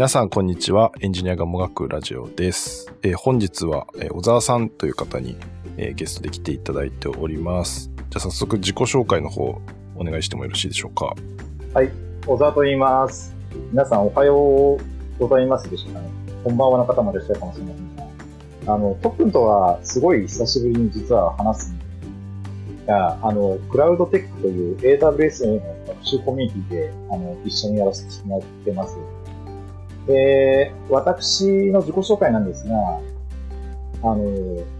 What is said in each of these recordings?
皆さんこんにちはエンジニアがもがくラジオです、えー本日は、えー小沢さんという方に、えーゲストで来ていただいておりますじゃあ早速自己紹介の方お願いしてもよろしいでしょうか？はい、小沢と言います。皆さんおはようございますでしょうかね。こんばんはの方もいらっしゃるかもしれませんが、あの、トップンとはすごい久しぶりに実は話すんですが、あの、クラウドテックという AWS の学習コミュニティで、あの、一緒にやらせてもらってます。で、私の自己紹介なんですが、あの、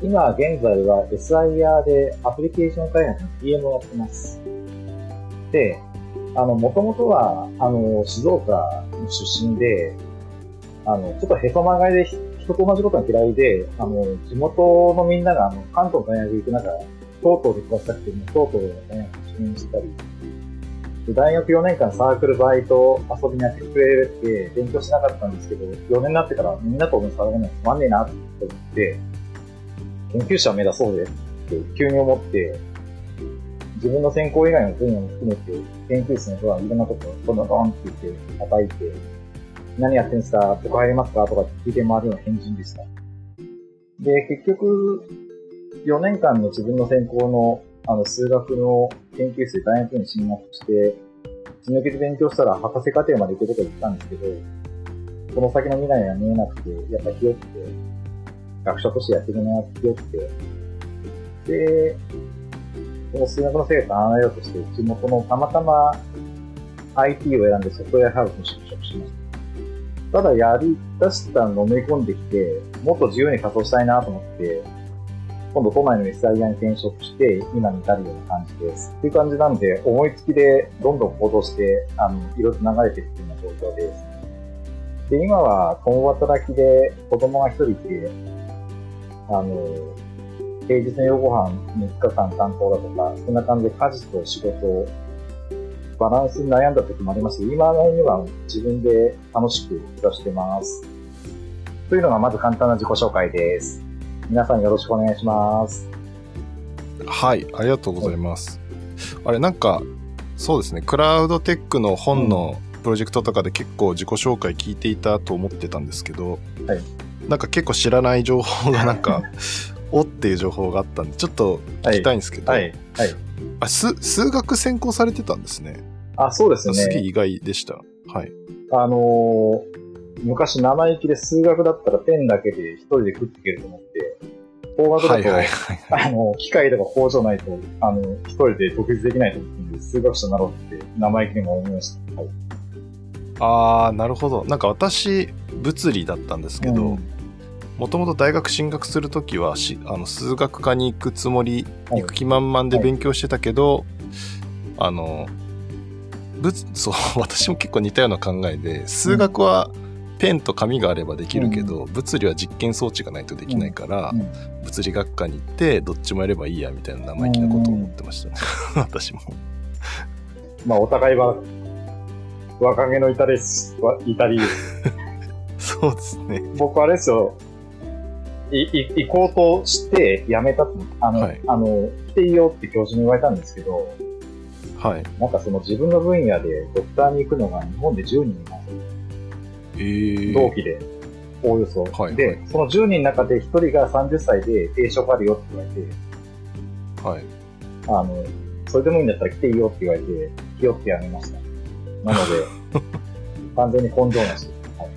今現在は SIR でアプリケーション開発の PM をやってます。で、あの、もともとは、あの、静岡の出身で、あの、ちょっとへそ曲がりで人と同じことが嫌いで、あの、地元のみんなが、あの、関東の大学行く中、京都で暮らしたくても、京都で大学出身したり、大学4年間サークル、バイト、遊びにやってくれて、勉強しなかったんですけど、4年になってからみんなと同じサークルつまんねえなって思って、研究者を目指そうぜって急に思って、自分の専攻以外の分野も含めて、研究室のドアいろんなところ、どんどんどんって言って叩いて、何やってんすかどこ入りますかとか聞いて回るような返事でした。で、結局、4年間の自分の専攻の、あの、数学の研究室で大学に進学して、血抜きで勉強したら博士課程まで行くことができたんですけど、この先の未来が見えなくて、やっぱひよって、学者としてやっていくのがひよって、で、この数学の成果を離れようとして、地元のたまたま IT を選んでソフトウェアハウスに就職しました。ただやり出したのめ込んできて、もっと自由に活動したいなと思って、今度都内の SIR に転職して、今に至るような感じです。っていう感じなんで、思いつきでどんどん行動して、あの、いろいろ流れていくような状況です。で、今は共働きで子供が一人いて、あの、平日の夜ご飯3日間担当だとか、そんな感じで家事と仕事をバランスに悩んだ時もありますけど、今のには自分で楽しく暮らしてます。というのがまず簡単な自己紹介です。皆さんよろしくお願いします。はいありがとうございますあれなんかそうですねクラウドテックの本のプロジェクトとかで結構自己紹介聞いていたと思ってたんですけど、はいなんか結構知らない情報がなんか おっていう情報があったんでちょっと聞きたいんですけど、はい。はい。あ数数学専攻されてたんですねあ、そうですね。すげえ意外でしたはいあのー昔生意気で数学だったらペンだけで一人で食っていけると思って、工学だと、はいはいはいあの、機械とか工場ないと、あの、一人で独立できないと思ってんで、数学者になろうって生意気にも思いました。はい。ああなるほどなんか私物理だったんですけど、うんもともと大学進学するときはしあの数学科に行くつもり、はい行く気満々で勉強してたけど、あの物そう 私も結構似たような考えで数学はペンと紙があればできるけど、物理は実験装置がないとできないから、うん。うん。物理学科に行ってどっちもやればいいやみたいな生意気なことを思ってましたね、私も。まあ、お互いは、若気の至りです。わ至り。そうですね。僕あれですよ、い、い、行こうとして辞めたと、あの、はい。あの、来ていいよって教授に言われたんですけど、はい。なんかその自分の分野でドクターに行くのが日本で10人います。えー、同期で、おおよそ。はいで、はい。その10人の中で1人が30歳で定職あるよって言われて、はい。あの、それでもいいんだったら来ていいよって言われて、気負って辞めました。なので、完全に根性なし。はい。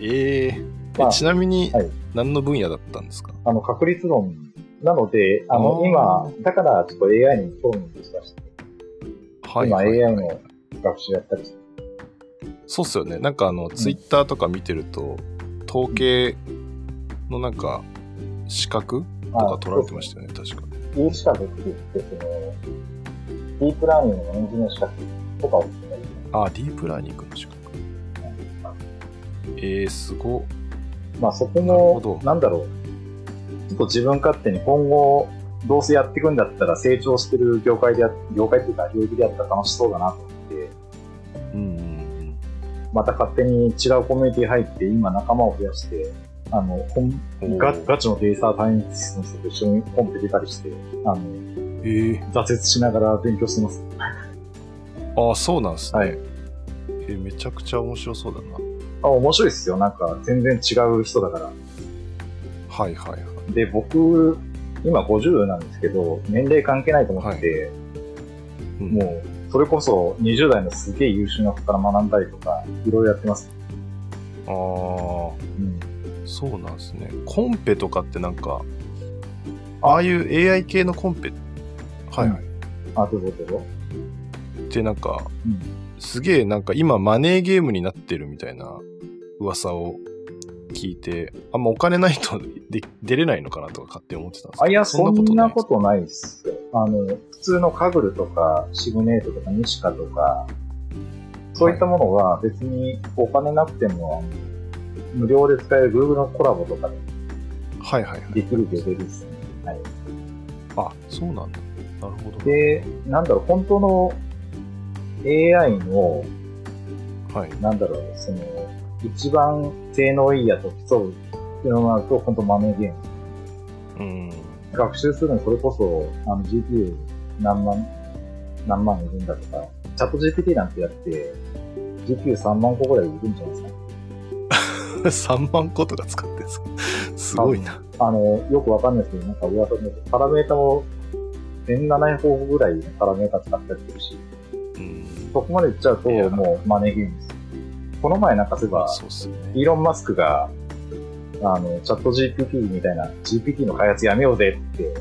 えー。えまあちなみにはい。何の分野だったんですか、あの、確率論。なので、あの、今、だからちょっと AI に興味を出して、今はいはいはい。AI の学習やったりして、そうっすよね。なんかあの、ツイッターとか見てると、統計のなんか、資格とか取られてましたよね、確か。E 資格って言って、その、ディープラーニングのエンジニア資格とかああ、ディープラーニングの資格。えー、すごっ。まあそこも、なんだろう。ちょっと自分勝手に今後、どうせやっていくんだったら成長してる業界でや、業界っていうか領域でやったら楽しそうだなとまた勝手に違うコミュニティ入って、今仲間を増やして、あの、ガガチのデータサイエンティストの人と一緒に本で出たりして、あの、えー、挫折しながら勉強してます。ああ、そうなんですね。はいえーめちゃくちゃ面白そうだな。あ、面白いですよ。なんか、全然違う人だから。はいはいはい。で、僕、今50なんですけど、年齢関係ないと思ってて、うんもう、それこそ20代のすげえ優秀な子から学んだりとか、いろいろやってます。ああ、うん。そうなんですね。コンペとかってなんか、ああいう AI 系のコンペ、はいはい。あ、どうぞどうぞ。ってなんか、うんすげえなんか今マネーゲームになってるみたいな噂を聞いて、あんまお金ないとで出れないのかなとか勝手に思ってたんですけどあ、いや、そんなないことないっすよ。あの、普通のカグルとか、シグネートとか、ニシカとか、そういったものは別にお金なくても、無料で使える Google のコラボとかではいはいはい。できるレベルですね。はい。あ、そうなんだ。なるほど。で、なんだろう、本当の AI の、はい。なんだろう、その、一番性能いいやつを競うっていうのになると、本当マネーゲーム。うん。学習するのにそれこそ、あの GPU 何万、何万いるんだとか、チャット GPT なんてやって、GPU3 万個ぐらいいるんじゃないですか。3万個とか使ってんですか？すごいな。あの、よくわかんないですけど、なんか噂で、パラメータも1700個ぐらいのパラメータ使ったりするし、うん。そこまでいっちゃうともうマネーゲームです。この前なんかそういえば、ね。イーロン・マスクが、あの、チャット GPT みたいな、GPT の開発やめようぜって、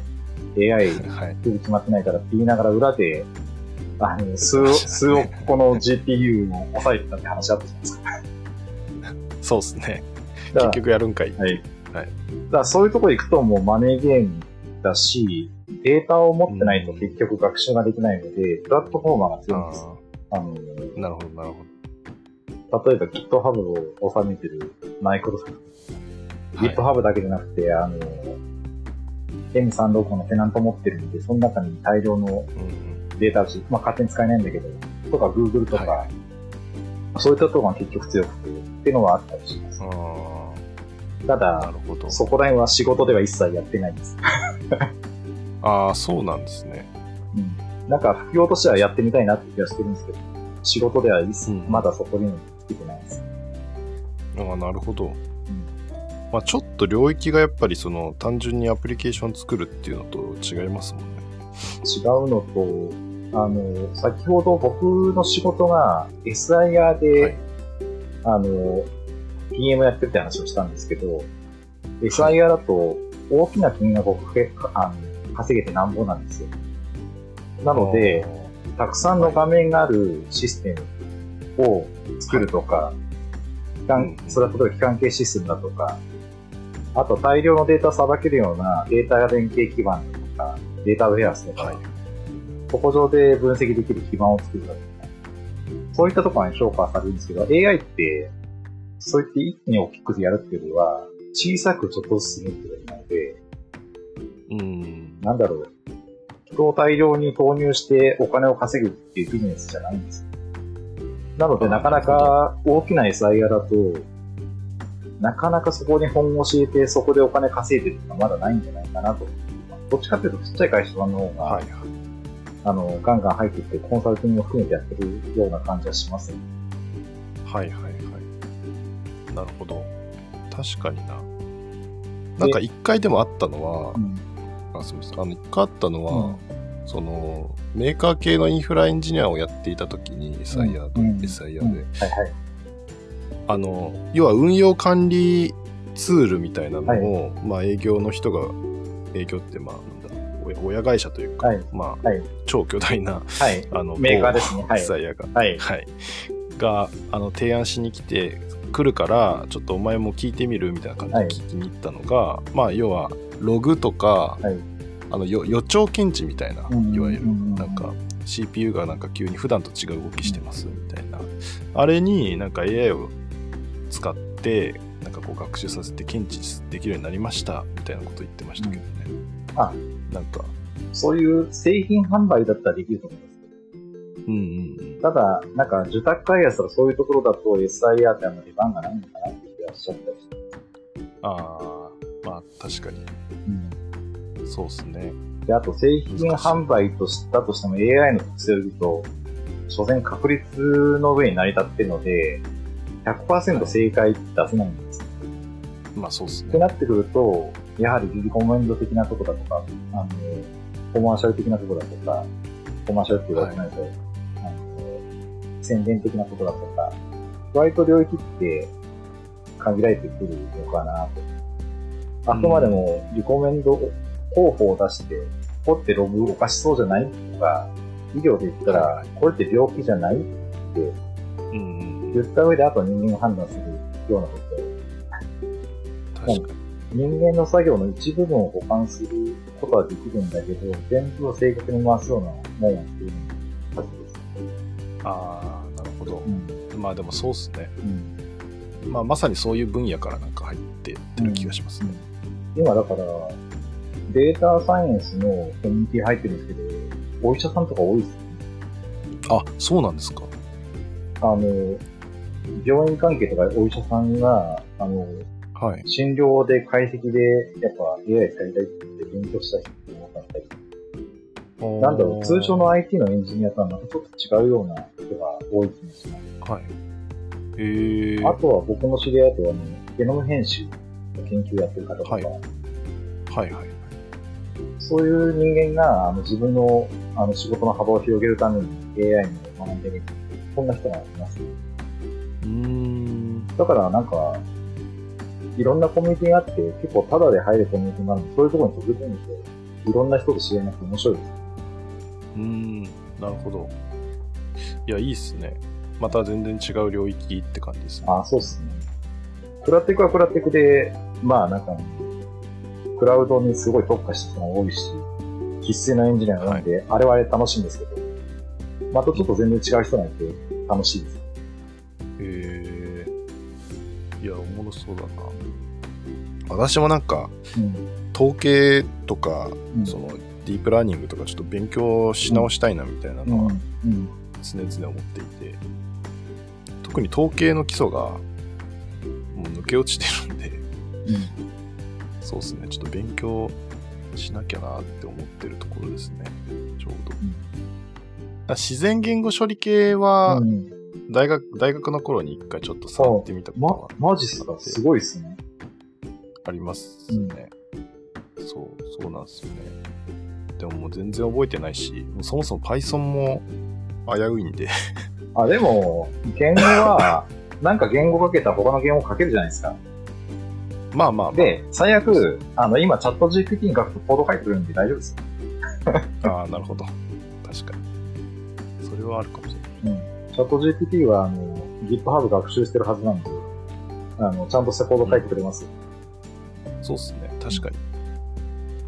AI 決まってないからって言いながら裏で、あの、数、数億個の GPU を抑えてたって話あったじゃないですか。そうっすね。結局やるんかい。はい。はいだからそういうとこ行くともうマネーゲームだし、データを持ってないと結局学習ができないので、プラットフォーマーが強いんです。ああの、あ、なるほど、なるほ例えば GitHub を収めてるマイクロソフト。はい GitHub だけじゃなくて、あの、M365 のテナント持ってるんで、その中に大量の。データ値、まあ勝手に使えないんだけど、とか Google とか、はそういったところが結局強くて、っていうのはあったりします。。た、だ、そこら辺は仕事では一切やってないんです。ああ、そうなんですね。うん。なんか、副業としてはやってみたいなって気がしてるんですけど、仕事では一切、まだそこにつけてないです。ああ、なるほど。まあ、ちょっと領域がやっぱりその単純にアプリケーション作るっていうのと違いますもんね。違うのと、あの、先ほど僕の仕事が SIR で、はい。あの、PM やってるって話をしたんですけど、SIR だと大きな金額を稼げてなんぼなんですよ。なので、たくさんの画面があるシステムを作るとか、機関うん。それは例えば機関系システムだとか、あと大量のデータをさばけるようなデータ連携基盤だとか、データウェアスとか、はい。ここ上で分析できる基盤を作るだとか、そういったところに評価されるんですけど、AI って、そう言って一気に大きくやるっていうよりは、小さくちょっとずつ進めてるので、うん。なんだろう。人を大量に投入してお金を稼ぐっていうビジネスじゃないんですよ。なので、あなかなか大きな SIR だと、なかなかそこに本を教えて、そこでお金稼いでるのがまだないんじゃないかなと。どっちかっていうと、ちっちゃい会社の方が、はいはい。あの、ガンガン入ってきて、コンサルティングも含めてやってるような感じはしますね。はいはいはい。なるほど。確かにな。なんか一回でもあったのはう、ん。あすみません。あの、一回あったのは、うんその、メーカー系のインフラエンジニアをやっていたときに、SIR で、うん SIR で、うんはいはい。あの、要は運用管理ツールみたいなのを、まあ営業の人が、営業ってまあ、なんだ、親親会社というか、はい。まあ、はい。超巨大な、はい。あの、メーカーですね。はい。SIR が、はい。はい、が、あの、提案しに来て、来るから、ちょっとお前も聞いてみるみたいな感じで聞きに行ったのが、まあ、要は、ログとか、はい。あのよ予兆検知みたいな、うんいわゆる、うんなんか、CPU がなんか急に普段と違う動きしてますみたいな、あれになんか AI を使って、なんかこう学習させて検知できるようになりましたみたいなこと言ってましたけどね。あなんか、そういう製品販売だったらできると思います。うんうんただ、なんか、受託開発とかそういうところだと SIR ってあんまり出番がないのかなって気がしちゃったりして。うん。ああ、まあ確かに、うん。そうですね。で、あと製品販売としたとしても AI の特性を見ると、所詮確率の上に成り立ってるので、100%正解って出せないんです。まあそうですね。ってなってくると、やはりリコメンド的なとこだとか、あの、コマーシャル的なとこだとか、コマーシャルって言われてないと、あの、宣伝的なことだとか、割と領域って限られてくるのかなと。あくまでもリコメンド候補を出して、ここってログおかしそうじゃないとか、医療で言ったら、これって病気じゃないってうんうん言った上で、あと人間が判断するようなこと確かに。人間の作業の一部分を保管することはできるんだけど、全部を正確に回すようなもんを作るはずです。ああ、なるほど。う。ん。まあでもそうっすね。うん。まあまさにそういう分野からなんか入ってってる気がしますね。今だから、データサイエンスのコミュニティ入ってるん。ですけど、お医者さん。とか多いですね。あ、そうなん。ですか。あの、病院関係とかお医者さんが、あの、はい。診療で解析で、やっぱ AI 使いたいって勉強した人も多かったり、なんだろう、通常の IT のエンジニアとはまたちょっと違うような人が多い気がします。はい。あとは僕の知り合いだと、あの、ゲノム編集の研究やってる方とか、はいはいはい。そういう人間があの自分のあの仕事の幅を広げるために AI も学んでる。そんな人がいます。うーん。だからなんか、いろんなコミュニティがあって、結構タダで入るコミュニティがあるんで、そういうところに飛び込むと、いろんな人と知り合いになって面白いです。うーん。なるほど。いや、いいっすね。また全然違う領域って感じですね。あそうっすね。クラテックはクラテックで、まあなんか、クラウドにすごい特化した人が多いし、必須なエンジニアが多いんで、あれはあれ楽しいんですけど、またちょっと全然違う人がいて楽しいです。へえ。いや、おもろそうだな。私もなんか、うん。統計とか、うんその、ディープラーニングとかちょっと勉強し直したいなみたいなのはうん。常々思っていて、特に統計の基礎がもう抜け落ちてるんで、うん。そうですね、ちょっと勉強しなきゃなって思ってるところですね、ちょうど。んあ自然言語処理系はうん大学、大学の頃に一回ちょっと触ってみたことま、マジっすか？すごいっすね。はありますね。そう、そうなんですよね。でももう全然覚えてないし、もうそもそも Python も危ういんで、あ、でも、言語は、なんか言語かけたら他の言語かけるじゃないですか。まあまあまあ、で、最悪、あの、今チャット GPT に書くとコード書いてるんで大丈夫ですよ。ああ、なるほど。確かに。それはあるかもしれない。うん。チャット GPT は、あの、GitHub 学習してるはずなんで、あの、ちゃんとしたコード書いてくれますよ。そうっすね。確かに。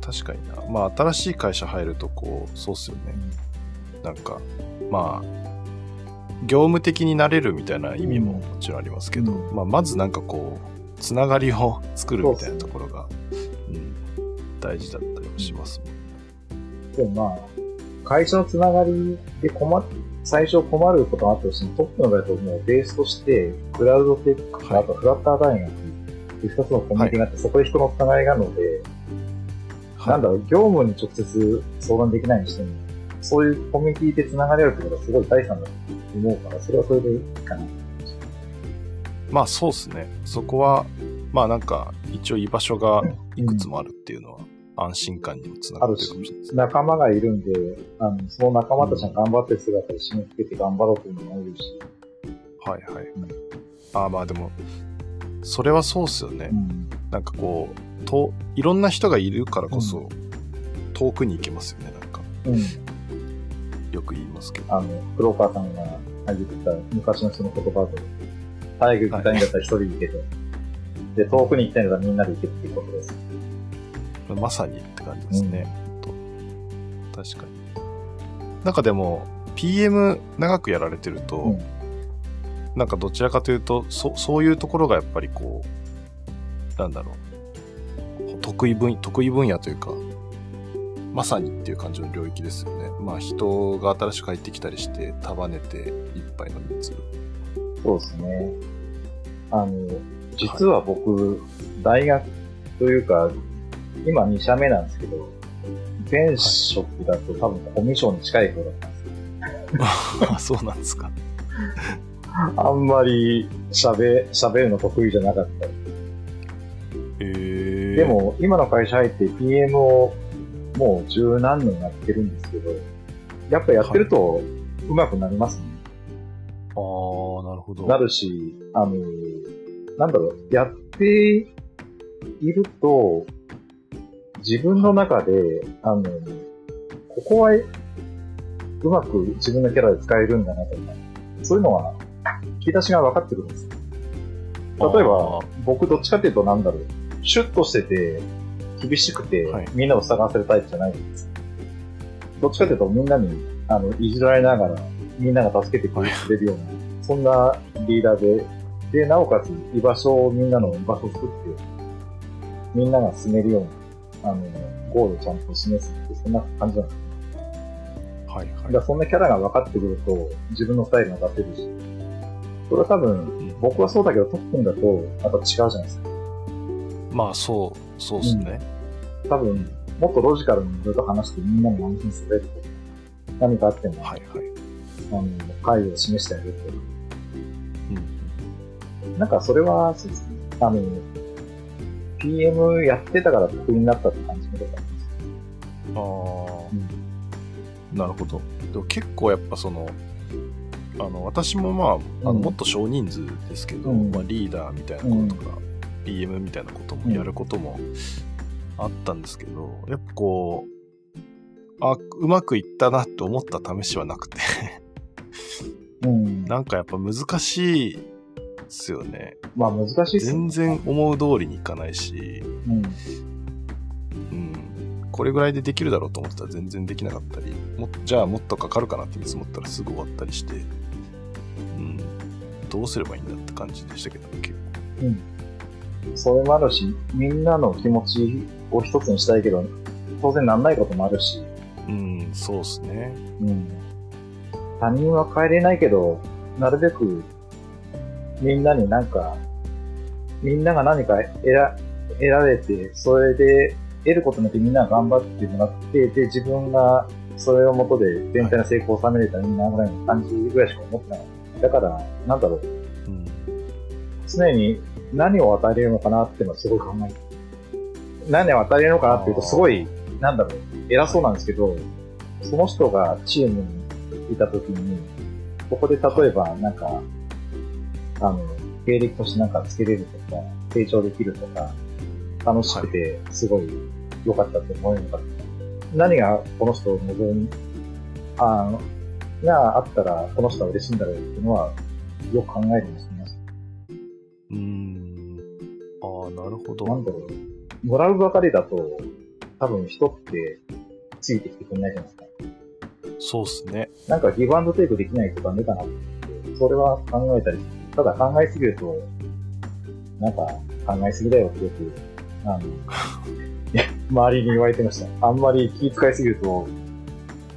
確かにな。まあ、新しい会社入ると、こう、そうっすよね。なんか、まあ、業務的になれるみたいな意味ももちろんありますけど、うんまあ、まずなんかこう、つながりを作るみたいなところが、うん、大事だったりもしますもん。でもまあ、会社のつながりで困っ、最初困ることがあったとしても、トップの場合だともうベースとして、クラウドテックと、はいあとフラッター大学、で二つのコミュニティがあって、そこで人のつながりがあるので、なんだろう、業務に直接相談できないにしても、そういうコミュニティでつながれるってことはすごい大産だと思うから、それはそれでいいかな。まあそうですね。そこは、まあなんか、一応居場所がいくつもあるっていうのは、安心感にもつながってるかもしれないですね。仲間がいるんで、あの、その仲間たちが頑張ってる姿で締め付けて頑張ろうというのもいるし、はいはいうん。ああまあでも、それはそうっすよねう。ん。なんかこう、と、いろんな人がいるからこそ、遠くに行けますよね。なんか、うん。よく言いますけど。あの、黒川さんが言ってた昔のその言葉で、体育行きたいんだったら一人行けと。で、遠くに行きたいんだったらみんなで行けっていうことです。まさにって感じですね。ほんと確かに。なんかでも、PM 長くやられてると、うんなんかどちらかというと、そそういうところがやっぱりこう、なんだろう、得意分得意分野というか、まさにっていう感じの領域ですよね。まあ人が新しく入ってきたりして、束ねていっぱいの人数。そうですね。あの、実は僕、大学というか、今2社目なんですけど、前職だと多分コミュ障に近い方だったんですよ。あそうなんですか。あんまり喋、喋るの得意じゃなかった。えー、で、も、今の会社入って PM をもう十何年やってるんですけど、やっぱやってると上手くなりますね。ああ、なるほど。なるし、あの、なんだろう、やっていると、自分の中で、あの、ここは、うまく自分のキャラで使えるんだなとか、そういうのは、引き出しが分かってくるんです。例えば、僕どっちかっていうとなんだろう、シュッとしてて、厳しくて、はいみんなを探せるタイプじゃないんです。どっちかっていうとみんなに、あの、いじられながら、みんなが助けてくれるような、そんなリーダーで、で、なおかつ居場所を、みんなの居場所を作って、みんなが進めるような、あの、ゴールをちゃんと示すって、そんな感じなんです。はいはい。だそんなキャラが分かってくると、自分のスタイルが出せるし、それは多分、僕はそうだけど、トップンだと、また違うじゃないですか。まあ、そう、そうですね。多分、もっとロジカルにいろいろ話してみんなに安心させるとか、何かあっても、はいはい。あの、会を示してあげるとか、うん。なんかそれは、そうですね。あの、PM やってたから得意になったって感じのことあります。ああ、なるほど。でも結構やっぱその、あの私もまああのうんもっと少人数ですけど、うんまあ、リーダーみたいなこととか、PM みたいなこともやることもあったんですけど、やっぱこうあうまくいったなって思った試しはなくてうん。なんかやっぱ難しいですよね。まあ難しいっすね。全然思う通りにいかないし、うん。うん、これぐらいでできるだろうと思ってたら全然できなかったり。もじゃあもっとかかるかなって見積もったらすぐ終わったりして、うん、どうすればいいんだって感じでしたけど結それもあるし、みんなの気持ちを一つにしたいけど、当然なんないこともあるし、構うんそうっすね。うん。他人は変えれないけど、なるべく、みんなになんか、みんなが何か得ら、得られて、それで得ることによってみんなが頑張ってもらって、で、自分がそれをもとで全体の成功を収めれたらいいなぐらいの感じぐらいしか思ってなかった。だから、なんだろう、うん常に何を与えれるのかなっていうのはすごい考えて。何を与えれるのかなっていうと、すごい、なんだろう、偉そうなんですけど、その人がチームにいたときに、ここで例えば、なんか、あの、経歴としてなんかつけれるとか、成長できるとか、楽しくて、すごい良かったって思えるのかとか、何がこの人を望み、あの、があったら、この人は嬉しいんだろうっていうのは、よく考えるようにしてます。うーんああなるほどなんだろう。もらうばかりだと、多分人ってついてきてくれないじゃないですか。そうっすねなんかギブアンドテイクできないとダメかなって、それは考えたりする。ただ考えすぎると、なんか考えすぎだよってよく、あの、いや、周りに言われてました。あんまり気遣いすぎると、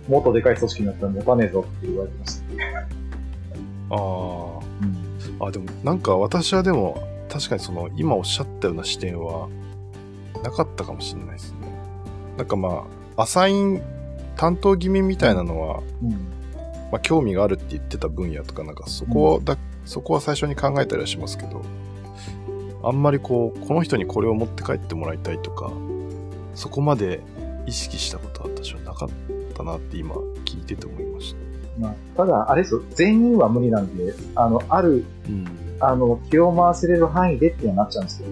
もっとでかい組織になったら持たねえぞって言われてました。あああでもなんか私はでも確かにその今おっしゃったような視点はなかったかもしれないですねなんかまあアサイン担当気味みたいなのは、うん。まあ、興味があるって言ってた分野とかなんかそこだ、そこは最初に考えたりはしますけどあんまりこうこの人にこれを持って帰ってもらいたいとかそこまで意識したことは私はなかったなって今聞いてて思いました。まあ、ただ、あれですよ、全員は無理なんで、あの、ある、うん。あの、気を回せれる範囲でってなっちゃうんですけ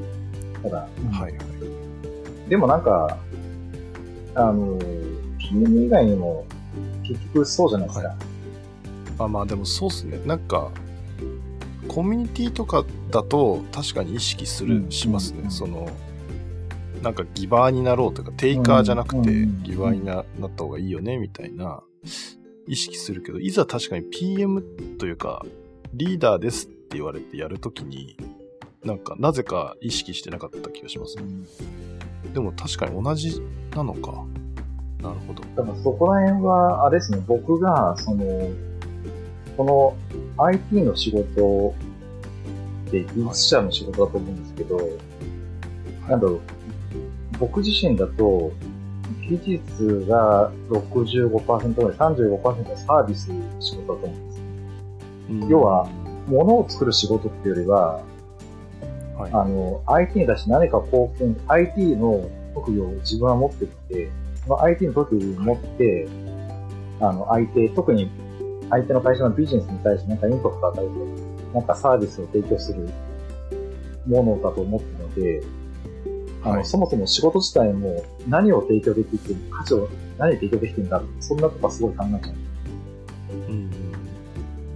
ど、ただ、はいはい。でもなんか、あの、PM 以外にも、結局そうじゃないですか。はあまあでもそうっすね。なんかコミュニティとかだと確かに意識する、うん。しますね、うん。そのなんかギバーになろうというかテイカーじゃなくてうん。ギバーにななった方がいいよねみたいな意識するけどいざ確かに PM というかリーダーですって言われてやるときになんかなぜか意識してなかった気がしますね。でも確かに同じなのか。なるほど。だからそこら辺は、あれですね、僕が、その、この IT の仕事って技術者の仕事だと思うんですけど、なんだろう、僕自身だと、技術が65%ぐらい、35%はサービスの仕事だと思うんです。うん要は物を作る仕事っていうよりは、はい。あの、IT に対して何か貢献、IT の特技を自分は持ってきて、その IT の特技を持って、あの、相手、特に相手の会社のビジネスに対して何かインパクトを与えて、なんかサービスを提供するものだと思ってるので、あの、はいそもそも仕事自体も何を提供できてる、価値を何提供できてるんだそんなとこはすごい考えちゃうんうん。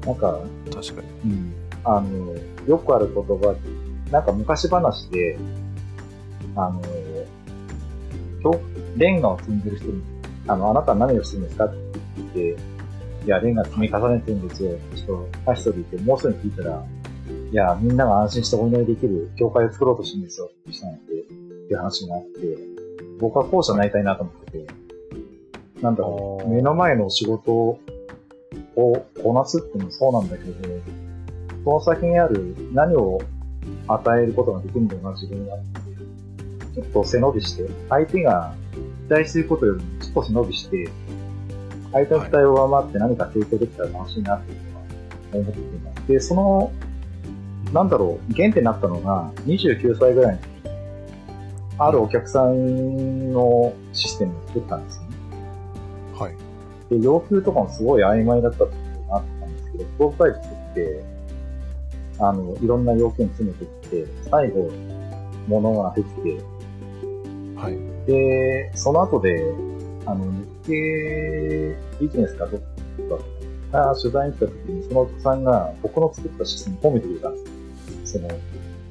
う。なんか、確かに。うん。あの、よくある言葉、なんか昔話で、あの、レンガを積んでる人に、あの、あなたは何をしてるんですかって言って、いや、レンガ積み重ねてるんですよ。人が一人いて、もう一人に聞いたら、いや、みんなが安心してお祈りできる教会を作ろうとしてるんですよ。ってしたので、っていう話があって、僕は後者になりたいなと思ってて、なんだろう、目の前の仕事をこなすってもそうなんだけど、その先にある何を与えることができるんだろうな、自分が。ちょっと背伸びして、相手が期待していることよりもちょっと背伸びして、相手の期待を上回って何か提供できたら楽しいなっていうのは思っています。で、その、なんだろう、原点になったのが、29歳ぐらいの時あるお客さんのシステムを作ったんですよね。はい。で、要求とかもすごい曖昧だったってことがあったんですけど、プロトタイプ作って、あの、いろんな要件詰めてきて、最後、ものができて、はい。で、その後で、あの、日経ビジネスかどっかが取材に来た時に、そのお客さんが僕の作ったシステムを褒めてくれたんですよ。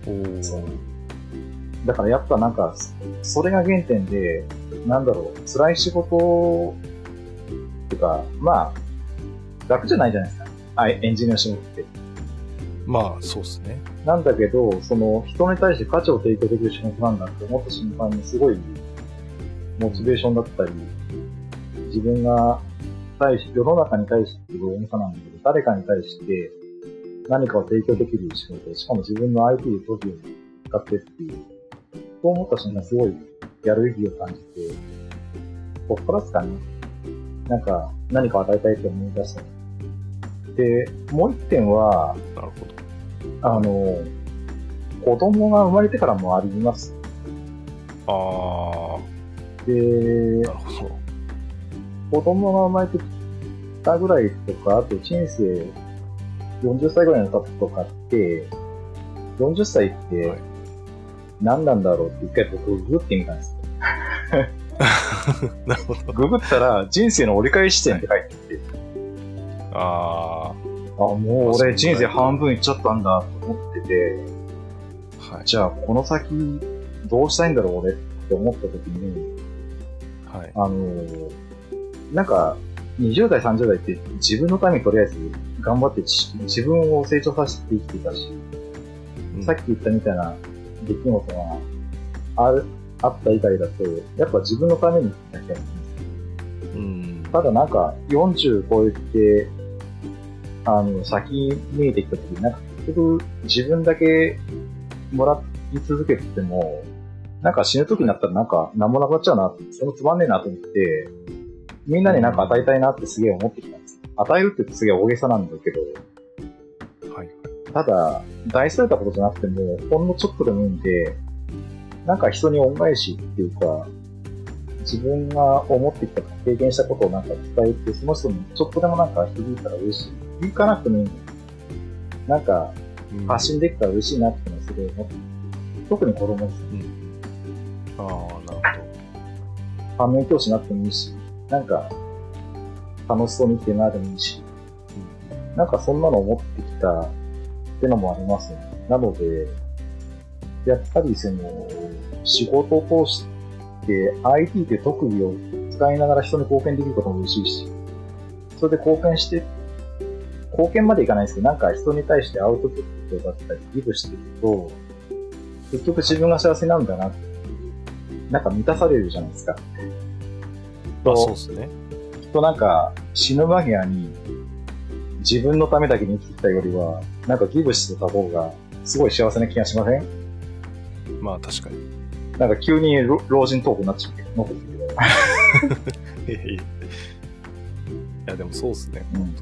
その、おそうだからやっぱなんか、それが原点で、なんだろう、辛い仕事っていうか、まあ、楽じゃないじゃないですか。あエンジニアの仕事って。まあ、そうですね。なんだけど、その人に対して価値を提供できる仕事なんだって思った瞬間にすごいモチベーションだったり、自分が対し、世の中に対して大げさなんだけど、誰かに対して何かを提供できる仕事、しかも自分の IT でトビを使ってっていう、そう思った瞬間すごいやる意義を感じて、こっからですかね。なんか何かを与えたいって思い出した。で、もう一点は、なるほど。あの、子供が生まれてからもあります。あで。子供が生まれてきたぐらいとか、あと人生40歳ぐらいの方とかって、40歳ってはい何なんだろうって一回僕ググってみたんです なるほど。よ。ググったら人生の折り返し点って書いてて、ああ、もう俺人生半分いっちゃったんだと思ってて、ー、はい。じゃあこの先どうしたいんだろう俺って思った時に、はい。あのーなんか、20代、30代って自分のためにとりあえず頑張って自分を成長させて生きていたし、うんさっき言ったみたいな出来事がある、あった以外だと、やっぱ自分のために生きなきゃいけない。うん。ただなんか、40超えて、あの、先見えてきた時に、なんか結局自分だけもらい続けてても、なんか死ぬ時になったらなんか何もなくなっちゃうなって、そのつまんねえなと思って、みんなになんか与えたいなってすげえ思ってきたんです。与えるってすげえ大げさなんだけど、はい。ただ、大それたことじゃなくても、ほんのちょっとでもいいんで、なんか人に恩返しっていうか、自分が思ってきた、経験したことをなんか伝えて、その人にちょっとでもなんか響いたら嬉しい。響かなくてもいいんだよ。なんか、うん発信できたら嬉しいなってのはすごい思ってて特に子供です。ああ、なるほど反面教師になってもいいし、なんか、楽しそうに生きてなでもいいし、なんかそんなの思ってきたってのもありますね。なので、やっぱりその、仕事を通して IT って特技を使いながら人に貢献できることも嬉しいし、それで貢献して、貢献までいかないですけど、なんか人に対してアウトプットだったりギブしてると、結局自分が幸せなんだなって、なんか満たされるじゃないですか。ど。あ、そうですね。きっとなんか死ぬ間際に自分のためだけに生きてきたよりは、なんかギブしてた方がすごい幸せな気がしません？まあ、確かに。なんか急に老老人トークになっちゃうけど、残ってるけど。いやでもそうですね、うん本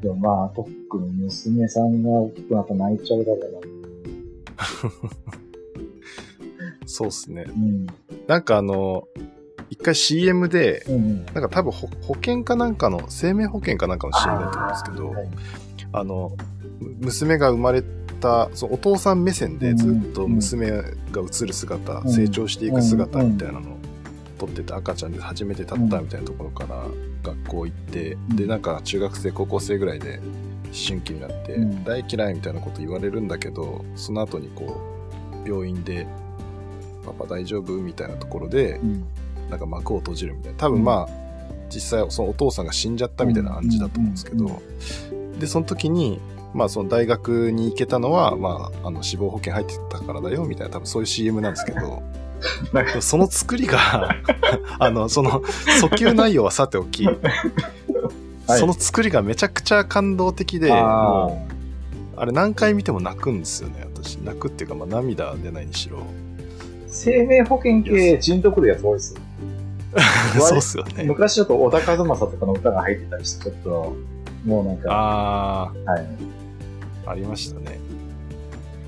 当でもまあ、特に娘さんが大きくなったら泣いちゃうだろうな。そうっすね。うん。なんかあの、一回 CM で、うんうん。なんか多分保保険かなんかの、生命保険かなんかの CM だと思うんですけど、はいあの、む娘が生まれた、そうお父さん目線でずっと娘が映る姿、うん成長していく姿うんみたいなのを撮ってて、赤ちゃんで初めて立ったみたいなところから学校行って、うんで、なんか中学生、高校生ぐらいで思春期になって、うん大嫌いみたいなこと言われるんだけど、その後にこう、病院で、パパ大丈夫？みたいなところで、うん。なんか幕を閉じるみたいな。多分まあ、実際そのお父さんが死んじゃったみたいな暗示だと思うんですけうんど、で、その時に、まあその大学に行けたのは、まあ、あの死亡保険入ってたからだよみたいな、多分そういう CM なんですけど、その作りが、あの、その訴求内容はさておき、その作りがめちゃくちゃ感動的で、あもう、あれ何回見ても泣くんですよね、私。泣くっていうか、まあ涙出ないにしろ。ー生命保険系、じんとくるやつ多いですよ。そうっすよね。昔ちょっと小田和正とかの歌が入ってたりして、ちょっと、もうなんか、あー。はい。ありましたね。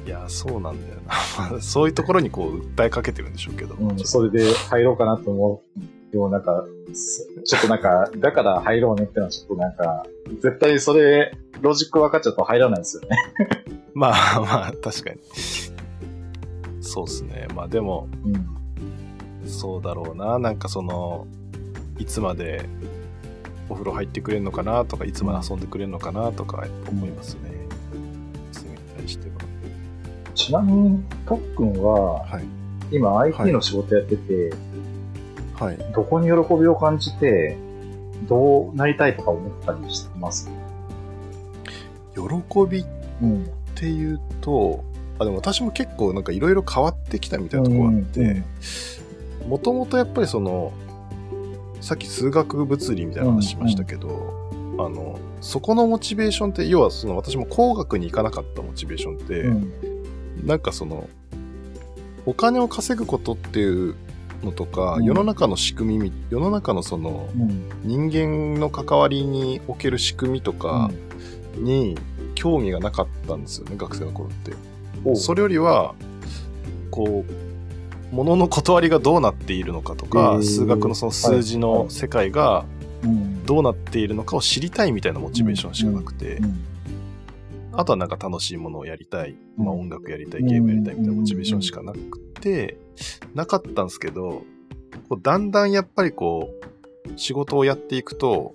いや、そうなんだよな。ま あそういうところにこう、訴えかけてるんでしょうけど。うん、それで入ろうかなと思う。でもなんか、そちょっとなんか、だから入ろうねってのはちょっとなんか、絶対それ、ロジック分かっちゃうと入らないですよね。まあまあ、確かに。そうですね。まあでも、うん。そうだろうな。なんかその、いつまでお風呂入ってくれるのかなとか、いつまで遊んでくれるのかなとか思いますね。娘に対しては。ちなみに、とっくんは、はい。今 IT の仕事やってて、はい。どこに喜びを感じて、どうなりたいとか思ったりしてます？喜びっうん。ていうと、あ、でも私も結構なんかいろいろ変わってきたみたいなところあって、もともとやっぱりその、さっき数学物理みたいな話しましたけど、あの、そこのモチベーションって、要はその私も工学に行かなかったモチベーションって、うん。なんかその、お金を稼ぐことっていうのとか、うん世の中の仕組みみ、世の中のそのうん。人間の関わりにおける仕組みとかに興味がなかったんですよね、学生の頃って。おそれよりは、こう、物の断りがどうなっているのかとへか、ー。数学のその数字の世界がうん。どうなっているのかを知りたいみたいなモチベーションしかなくて、うん。あとはなんか楽しいものをやりたい、まあうん音楽やりたい、ゲームやりたいみたいなモチベーションしかなくて、なかったんですけど、こうだんだんやっぱりこう、仕事をやっていくと、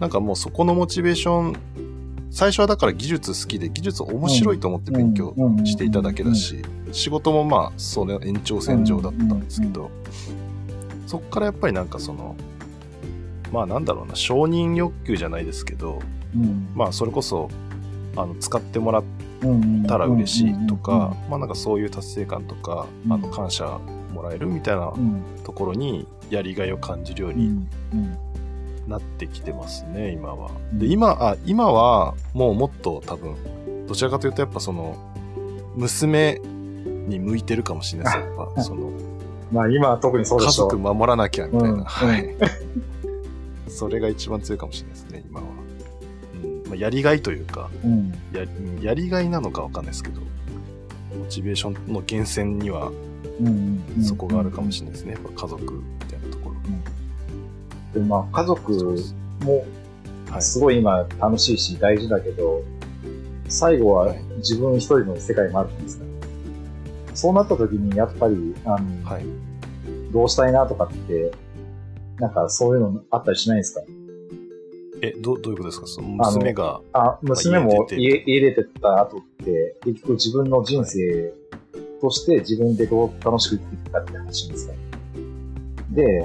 なんかもうそこのモチベーション、最初はだから技術好きで技術面白いと思って勉強していただけだし、仕事もまあ、その延長線上だったんですけど、そっからやっぱりなんかその、まあなんだろうな、承認欲求じゃないですけど、うん。まあそれこそ、あの、使ってもらっうんたら嬉しいとか、まあなんかそういう達成感とか、うんあの、感謝もらえるみたいなうん。ところにやりがいを感じるように。なってきてますね、今は。うんで、今、あ、今はもうもっと多分、どちらかというとやっぱその、娘に向いてるかもしれないです、やっぱ。その、まあ今は特にそうで家しょう。族守らなきゃみたいな。うんはい。それが一番強いかもしれないですね、今は。うんまあ、やりがいというか、うん。やうんやりがいなのかわかんないですけど、モチベーションの源泉にはうん。うんそこがあるかもしれないですね。やっぱ家族みたいなところ。でまあ家族もはい。すごい今楽しいし大事だけど、最後ははい。自分一人の世界もあるんですか、そうなった時にやっぱり、あの、はい。どうしたいなとかって、なんかそういうのあったりしないですか？え、どどういうことですか？その娘が、あ、娘も家出て。家家出てった後って、結局自分の人生として自分でどう楽しく生きていくかって話ですか？で、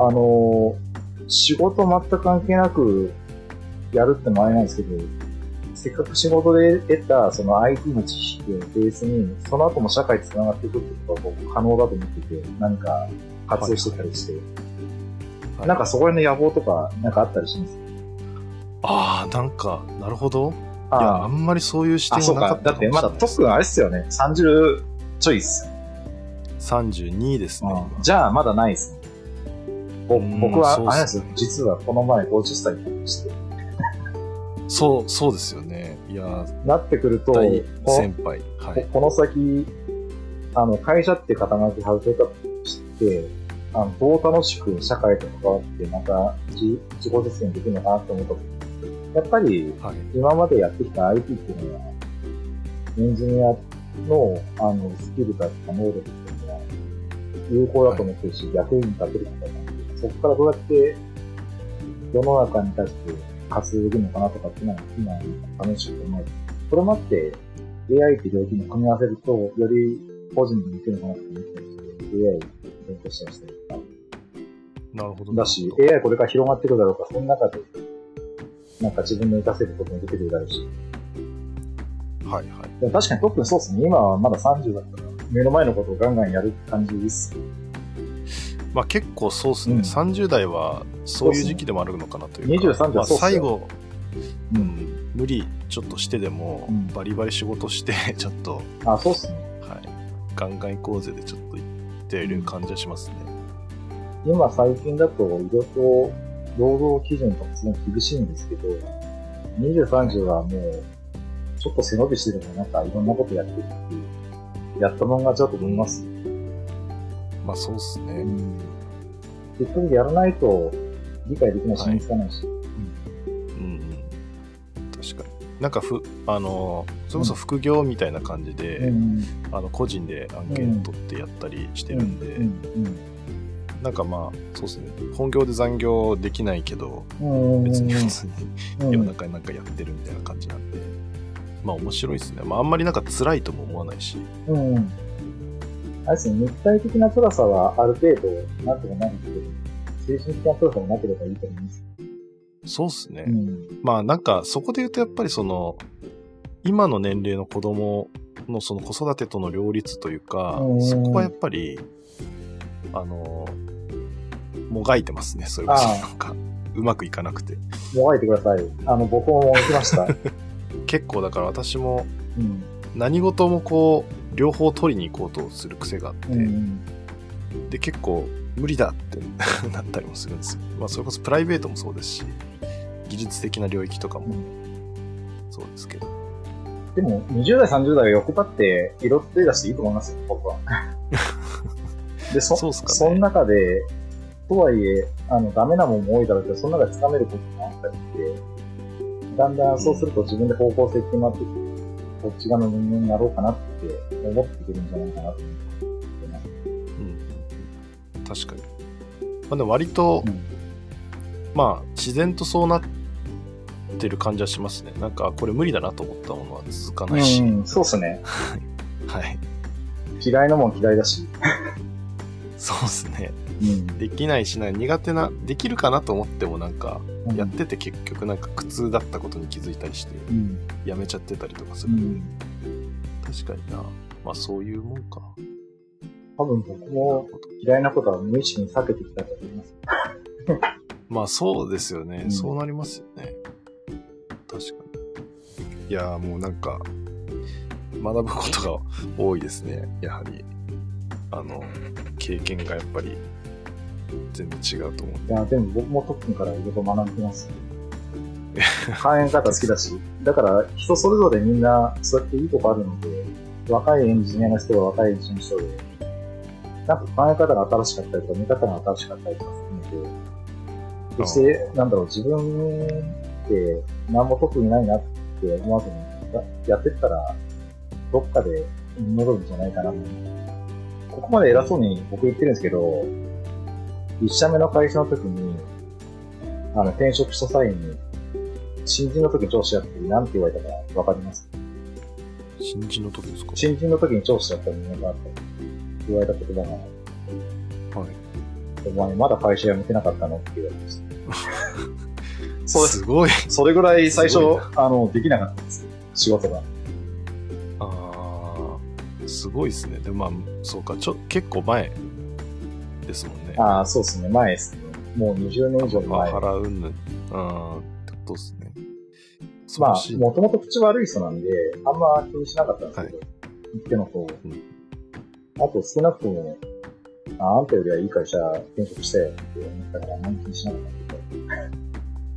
ああの、仕事全く関係なくやるってのもあれなんですけど、せっかく仕事で得たその IT の知識をベースに、その後も社会と繋がっていくってことは僕可能だと思ってて、何か活用してたりして、はいなんかそこら辺の野望とかなんかあったりします？あー、なんか、なるほど。いあや、ああんまりそういう視点はなかっ。ただってまだ特にあれっすよね。30ちょいっすよ。れないです。32ですね、今。じゃあまだないっすね。僕はあれですよ。実はこの前50歳になりまして。そう、そうですよね。いやー、なってくると、先輩。はい。ここの先、あの、会社って肩書き外せたとして、あの、どう楽しく社会と関わって、また自自己実現できるのかなって思ったやっぱり、はい。今までやってきた IT っていうのは、エンジニアの、あの、スキルだとか能力っていうのは、有効だと思ってるし、役に立てることなそこからどうやって世の中に対して活用できるのかなとかっていうのは、今、試しく思えて、それもあって、AI って領域も組み合わせると、より個人に向けるのかなと思ったりして、AI 勉強したりしてるとかなるほど。だし AI これから広がってくるだろうから、その中で、なんか自分の活かせることも出てくるだろうし。はいはい。でも確かにトップそうですね。今はまだ30だったら、目の前のことをガンガンやる感じです。まあ結構そうですね。うん30代はそういう時期でもあるのかなというか。23まあ最後、う。うんん、無理ちょっとしてでも、うんバリバリ仕事して、ちょっと、あ、そうっすね。はい。ガンガン行こうぜでちょっと言ってる感じはしますね。今最近だと、いろいろと労働基準とかすごい厳しいんですけど、20、30はもう、ちょっと背伸びしてでもなんかいろんなことやってるっていう、やったもん勝ちだと思います。まあそうですね。うん。結局やらないと理解できないし、身につかないし。うんうん。確かに。なんかふ、あの、それこそ副業みたいな感じで、うん。あの個人で案件取ってやったりしてるんで、うん。なんかまあ、そうですね。本業で残業できないけど、うん。別に普通にうん夜中になんかやってるみたいな感じなんで、まあ面白いですね。まああんまりなんか辛いとも思わないし、うん。あれですね、肉体的な辛さはある程度、なんとかなるけど、精神的な辛さもなければいいと思います。そうっすね。うん。まあなんかそこで言うとやっぱりその、今の年齢の子供のその子育てとの両立というかうん、そこはやっぱり、あの、もがいてますね、それこそ。ああなんか、うまくいかなくて。もがいてください。あの、僕も行きました。結構だから私もうん。何事もこう、両方取りに行こうとする癖があって、うん。で、結構無理だってなったりもするんですよ。まあそれこそプライベートもそうですし、技術的な領域とかもそうですけど。でも、20代、30代が欲張って、いろいろ手出していいと思いますよ、僕は。で、そ、そうっすかねその中で、とはいえ、あの、ダメなもんも多いだろうけど、その中で掴めることもあったりして、だんだんそうすると自分で方向性決まってきて、こっち側の人間になろうかなって思ってくるんじゃないかなと思ってます。うん。確かに。まあでも割と、うんまあ自然とそうなってる感じはしますね。なんかこれ無理だなと思ったものは続かないし。うん、そうっすね。はい。嫌いなもん嫌いだし。そうですね。うん。できないしない苦手な、できるかなと思ってもなんか、うんやってて結局なんか苦痛だったことに気づいたりして、うん。やめちゃってたりとかする。うん。確かにな。まあそういうもんか。多分僕も嫌いなことは無意識に避けてきたと思います。まあそうですよね。うんそうなりますよね。確かに。いやーもうなんか、学ぶことが多いですね。やはり。あの、経験がやっぱり全然違うと思う。いや、でも僕もトップンからいろいろ学んでます。考え方好きだし。だから人それぞれみんなそうやっていいとこあるので、若いエンジニアの人は若いエンジニアの人で、なんか考え方が新しかったりとか、見方が新しかったりとかするので、そして、なんだろう、自分って何も特にないなって思わずにややってったら、どっかで戻るんじゃないかなと。ここまで偉そうに僕言ってるんですけど、一社目の会社の時に、あの、転職した際に、新人の時に上司やって何て言われたかわかります？新人の時ですか？新人の時に上司だった人間があって、言われた言葉が、はい。お前まだ会社辞めてなかったの？って言われました。そうです。すごい。それぐらい最初あの、できなかったんです。仕事が。ああ、すごいですね。でもまあ、そうか、ちょ、結構前ですもんね。ああ、そうですね。前ですね。もう20年以上前。ハラうんぬん。うん、ってことですね。まあもともと口悪い人なんで、あんま気にしなかったんですけど、言ってのと、うんあと少なくとも、ああんたよりはいい会社転職したよって思ったから、あんまり気にしなかったけ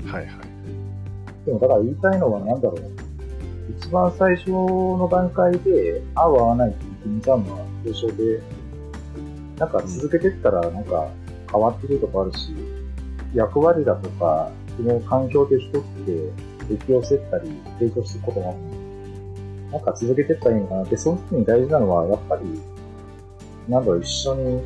ど、はいはい。でもだから言いたいのは何だろう。一番最初の段階で合う合わないって決めちゃうのは交渉で、なんか続けてったらなんか変わってくるとこあるし、役割だとか、その環境で人って適応してったり、提供していくことがあるので、なんか続けてったらいいのかなって、その時に大事なのは、やっぱり、なんだろう、一緒に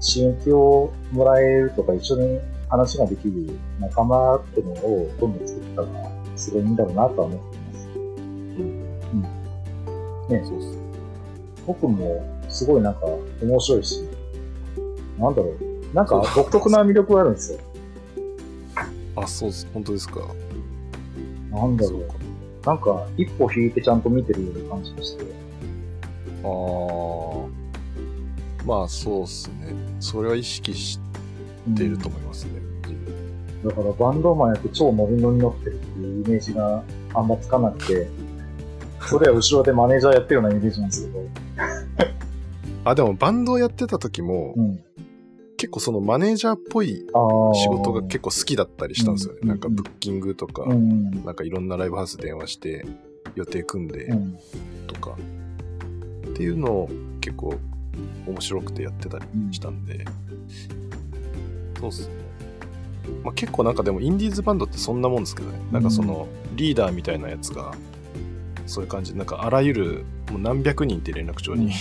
刺激をもらえるとか、一緒に話ができる仲間っていうのをどんどん作ったら、すごいいいんだろうなとは思っています。ねそうっす。僕もすごいなんか面白いし、なんだろう、なんか独特な魅力があるんですよ。あ、そうっす。本当ですか。なんだろうそうか。。なんか一歩引いてちゃんと見てるような感じがして。ああ。まあ、そうっすね。それは意識しうんていると思いますね。だからバンドマンやって超ノリノリに乗ってるっていうイメージがあんまつかなくて、それは後ろでマネージャーやってるようなイメージなんですけど。あ、でもバンドをやってた時も、うん。結構そのマネージャーっぽい。仕事が結構好きだったりしたんですよね。うんなんかブッキングとか、うん。なんかいろんなライブハウス電話して予定組んでうん。とか、っていうのを結構面白くてやってたりしたんで、そうっすね。まあ、結構なんかでもインディーズバンドってそんなもんですけどね。なんかそのリーダーみたいなやつが、そういう感じで、なんかあらゆるもう何百人って連絡帳に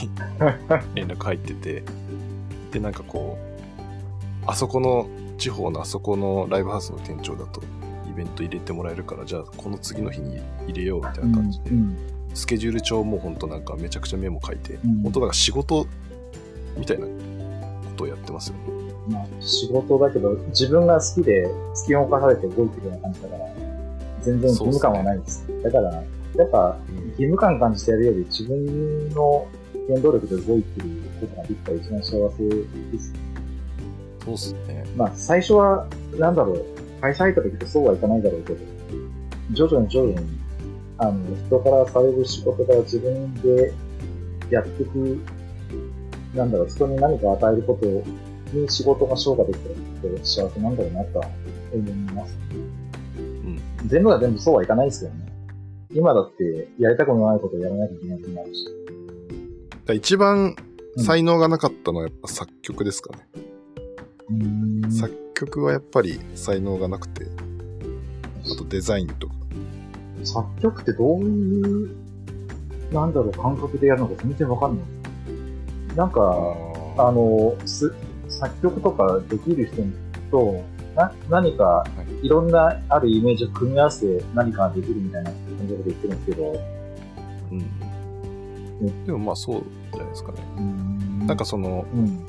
連絡入ってて、で、なんかこう、あそこの地方のあそこのライブハウスの店長だとイベント入れてもらえるから、じゃあこの次の日に入れようみたいな感じで、うん。スケジュール帳も本当なんかめちゃくちゃメモ書いて、うん本当なんか仕事みたいなことをやってますよね。まあ、仕事だけど、自分が好きで突き動かされて動いてるような感じだから、全然義務感はないです。だから、やっぱ、義務感感じてやるより自分の原動力で動いてることができたら一番幸せです。そうっすね。まあ、最初は、なんだろう、会社入った時ってそうはいかないだろうけど、徐々に徐々に、あの、人からされる仕事から自分でやっていく、なんだろう、人に何か与えることに仕事が消化できたら幸せなんだろうなとは思います。うん。全部が全部そうはいかないですけどね。今だって、やりたくもないことをやらなきゃいけないこともあるし。一番才能がなかったのはやっぱ作曲ですかね。うーん作曲はやっぱり才能がなくて、あとデザインとか。作曲ってどういう、なんだろう、感覚でやるのか全然わかんない。なんか、あの、す、作曲とかできる人と、な、何か、い。ろんなあるイメージを組み合わせて何かができるみたいな感じで言ってるんですけど、うん。でもまあそうじゃないですかね。ななんか、その、うん。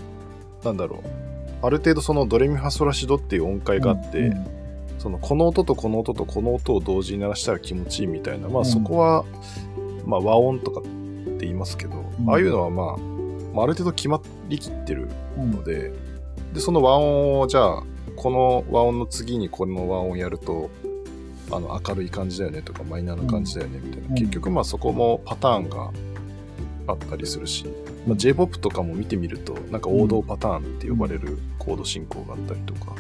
なんだろう。ある程度そのドレミファソラシドっていう音階があって、うん。そのこの音とこの音とこの音を同時に鳴らしたら気持ちいいみたいな、まうん。あそこは、まあ和音とかって言いますけど、うん。ああいうのはまあ、まあ、ある程度決まりきってるうん。ので、で、その和音をじゃあ、この和音の次にこの和音やると、あの明るい感じだよねとかマイナーな感じだよねみたいな、うん。結局まあそこもパターンがあったりするし、まあ、J-POP とかも見てみるとなんか王道パターンって呼ばれるコード進行があったりとか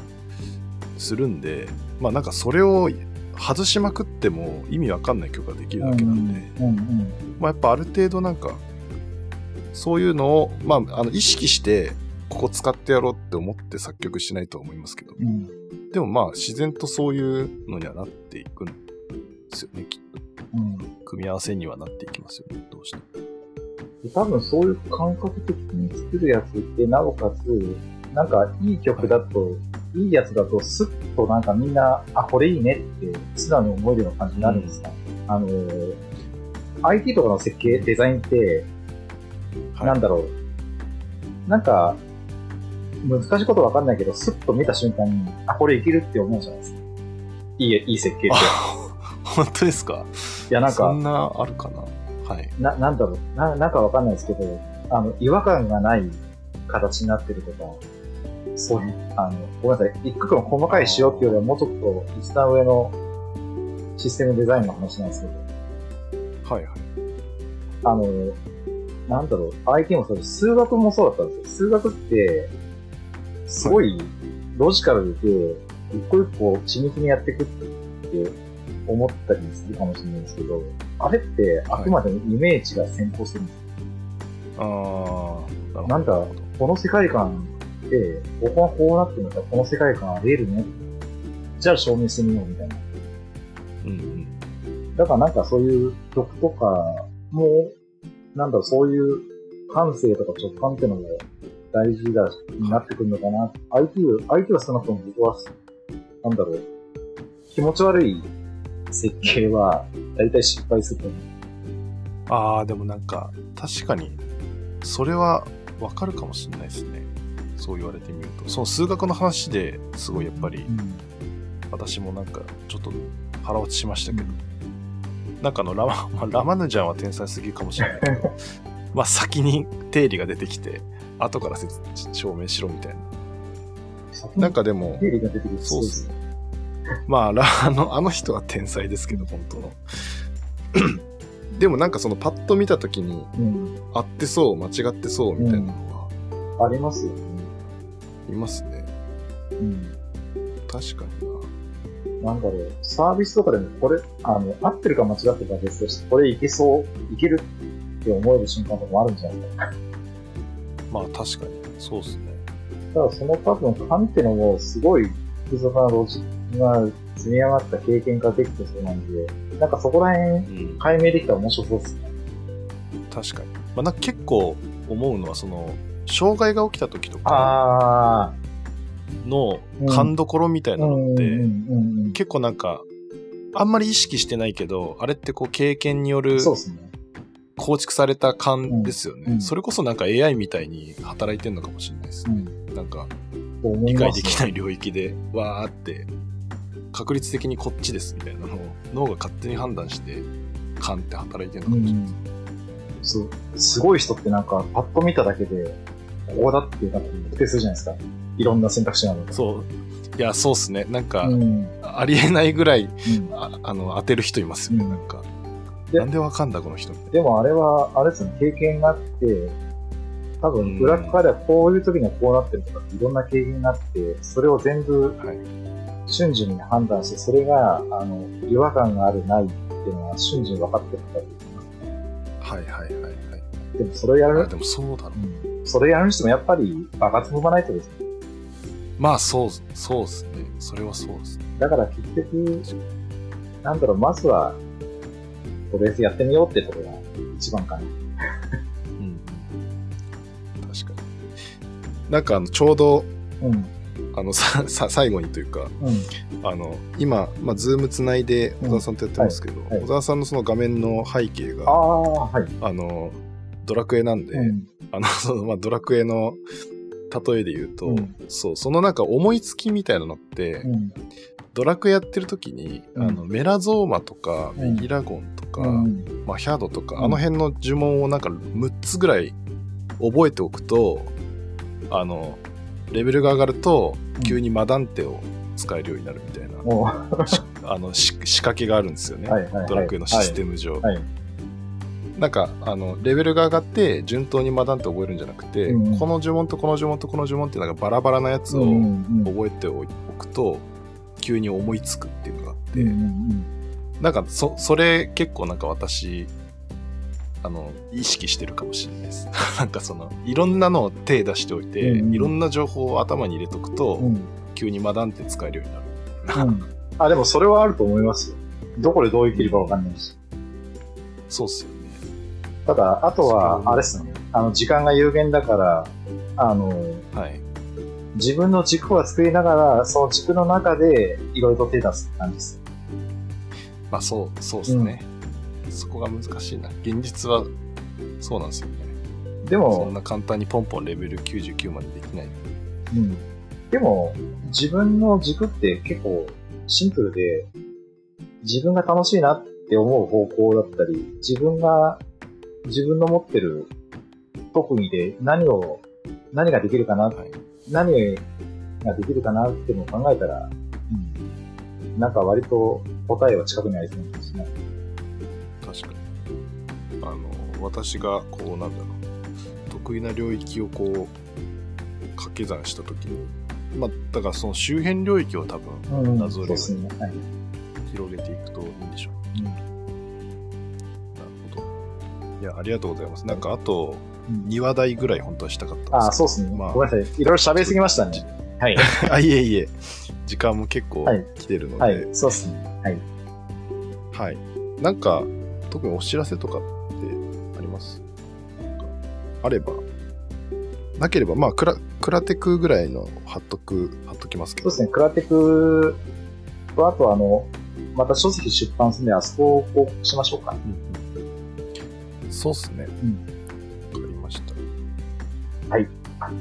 するんでまあなんかそれを外しまくっても意味わかんない曲ができるだけなんで、まあやっぱある程度なんかそういうのをまああの意識してここ使ってやろうって思って作曲しないとは思いますけど、うん。でもまあ自然とそういうのにはなっていくんですよねきっと。うん。組み合わせにはなっていきますよねどうしても。で多分そういう感覚的に作るやつって、なおかつ、なんかいい曲だと、い、いやつだと、スッとなんかみんな、あ、これいいねって素直に思えるような感じになるんですか、あのー、IT とかの設計、デザインって、はい。なんだろう、なんか、難しいことわかんないけど、スッと見た瞬間に、あ、これいけるって思うじゃないですか。いい、いい設計って。あ 本当ですか？いや、なんかそん、なあるかな？はい。な、なんだろう、な、なんかわかんないですけど、あの、違和感がない形になってるとか、そういう、あの、ごめんなさい、一個の細かい仕様っていうよりはもうちょっと一段上のシステムデザインの話なんですけど、はいはい。あの、なんだろう、IT もそうです。数学もそうだったんですよ。数学って、すごいロジカルで、一個一個緻密にやっていくって思ったりするかもしれないですけど、あれってあくまでもイメージが先行するんですよ。ああ、なんだ、この世界観で、ここはこうなってるんだらこの世界観あり得るね。じゃあ証明してみようみたいな。うんうん。だからなんかそういう曲とかも、なんだろう、そういう感性とか直感っていうのも大事だ、になってくるのかな。相手を、相手は少なくとも僕は、なんだろう、気持ち悪い設計は大体失敗すると思う。ああ、でもなんか、確かに、それはわかるかもしれないですね。そう言われてみると。その数学の話ですごいやっぱり、私もなんか、ちょっと腹落ちしましたけど、なんかあのラマ、まあ、ラマヌジャンは天才すぎるかもしれないけど、まあ先に定理が出てきて、後から説証明しろみたいな。なんかでも、そうですね。まあ、ラ あの、あの人は天才ですけど、本当の。でもなんかそのパッと見たときに、うん。合ってそう、間違ってそうみたいなのは、ありますよね。いますね。うん。確かになんだろう、サービスとかでもこれ、あの、合ってるか間違ってるかは別として、これいけそう、いけるって思える瞬間とかもあるんじゃないかな。な。まあ確かに、そうですね。ただその多分、勘ってのもすごい複雑なロジックが積み上がった経験ができてそうなんで、なんかそこら辺うん。解明できたら面白そうですね。確かに。まあなんか結構思うのは、その、障害が起きた時とかあの勘どころみたいー。なのって、んうん。結構なんか、あんまり意識してないけど、あれってこう経験によるそうですね。構築された勘ですよね。うんうんそれこそなんか AI みたいに働いてんのかもしれないですうね。ん。なんか理解できない領域でわーって確率的にこっちですみたいなのを脳が勝手に判断して勘って働いてるのかもしれないです。そう。すごい人ってなんか、パッと見ただけで、ここだっていうか、特定するじゃないですか。いろんな選択肢があるので。そう。いや、そうっすね。なんか、うん。ありえないぐらいうんああの当てる人いますよね。うんなんか。でなんでわかんだこの人。でもあれは、あれですね、経験があって、多分、裏側ではこういう時にはこうなってるとか、いろんな経験があって、それを全部はい。瞬時に判断して、それが、あの、違和感がある、ないっていうのは瞬時に分かってる方がいますね。はいはいはいはい。でも、それをやるあで、もそうだろう。うん、それやるにしてもやっぱり、爆発踏まないとですね。まあそう、そうですね。それはそうですね。だから結局、なんだろう、まずは、とりあえずやってみようってところが一番かな。うんうん。確かに。なんかあの、ちょうど、うん。あの、さ、さ、最後にというか、うん。あの、今、まあ、ズームつないで小沢さんとやってますけど、はいはい小沢さんのその画面の背景あが、あ、はい。あの、ドラクエなんで、うん。あの、その、まあ、ドラクエの例えで言うと、うんそう、そのなんか思いつきみたいなのって、うん。ドラクエやってる時に、うんあの、メラゾーマとか、うんメギラゴンとか、うん。まあ、ヒャドとか、うんあの辺の呪文をなんか6つぐらい覚えておくと、あの、レベルが上がると、急にマダンテを使えるようになるみたいな、も あの、し仕掛けがあるんですよね。う、はいはいはい。ドラクエのシステム上。はい。はい。なんか、あの、レベルが上がって、順当にマダンテ覚えるんじゃなくて、うんこの呪文とこの呪文とこの呪文ってなんかバラバラなやつをうんうん覚えておくと、急に思いつくっていうのがあって、うんうんなんか、そ、それ結構なんか私、あの、意識してるかもしれないです。なんかその、いろんなのを手出しておいて、うんうんいろんな情報を頭に入れとくと、うん急にマダンテ使えるようになる。うん。あ、でもそれはあると思いますよ。どこでどう生きるかわかんないし。そうっすよね。ただ、あとは、あれですね。あの、時間が有限だから、あの、はい。自分の軸は作りながら、その軸の中で、いろいろと手出すって感じです。まあそう、そうですね、そこが難しいな。現実は、そうなんですよね。でそんも、な簡単にポンポンレベル99までできない。うん。でも、自分の軸って結構シンプルで、自分が楽しいなって思う方向だったり、自分が、自分の持ってる特技で何を、何ができるかな、はい。何ができるかなっていうのを考えたら、うん。なんか割と答えは近くにありそうですね。確かに。あの、私が、こう、なんだろう、得意な領域をこう、掛け算したときに、まあ、だからその周辺領域を多分、うんなぞるようにね。はい。広げていくといいんでしょう。うんなるほど。いや、ありがとうございます。なんか、あと、2話題ぐらい本当はしたかったんですけど。ああ、そうですね。まあごめんなさい。いろいろ喋りすぎましたね。はい。あ、いえいえ。時間も結構はい来てるので、はい。そうですね。はい。はい。なんか、特にお知らせとかってあります？なんかあれば。なければ、まあ、クラ、クラテクぐらいの貼っとく、貼っときますけど。そうですね。クラテクと、あとあの、また書籍出版するんで、あそこを報告しましょうかね。うんうんそうっすね。わ、うん。はい。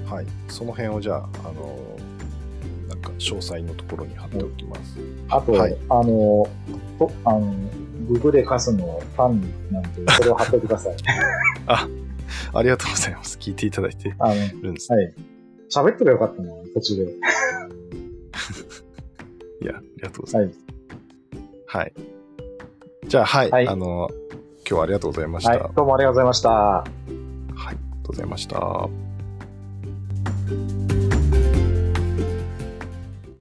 はい。その辺をじゃあ、あのーなんか、詳細のところに貼っておきます。あと、はいあの、とあの、ググでカスのファンなんで、それを貼ってください。あ、ありがとうございます。聞いていただいてるんです。はい。喋ってばよかったな、途中で。いや、ありがとうございはい。ます。はい。じゃあ、はい。はいあの今日はありがとうございました。はい。どうもありがとうございました。はい。ありがとうございました。thank you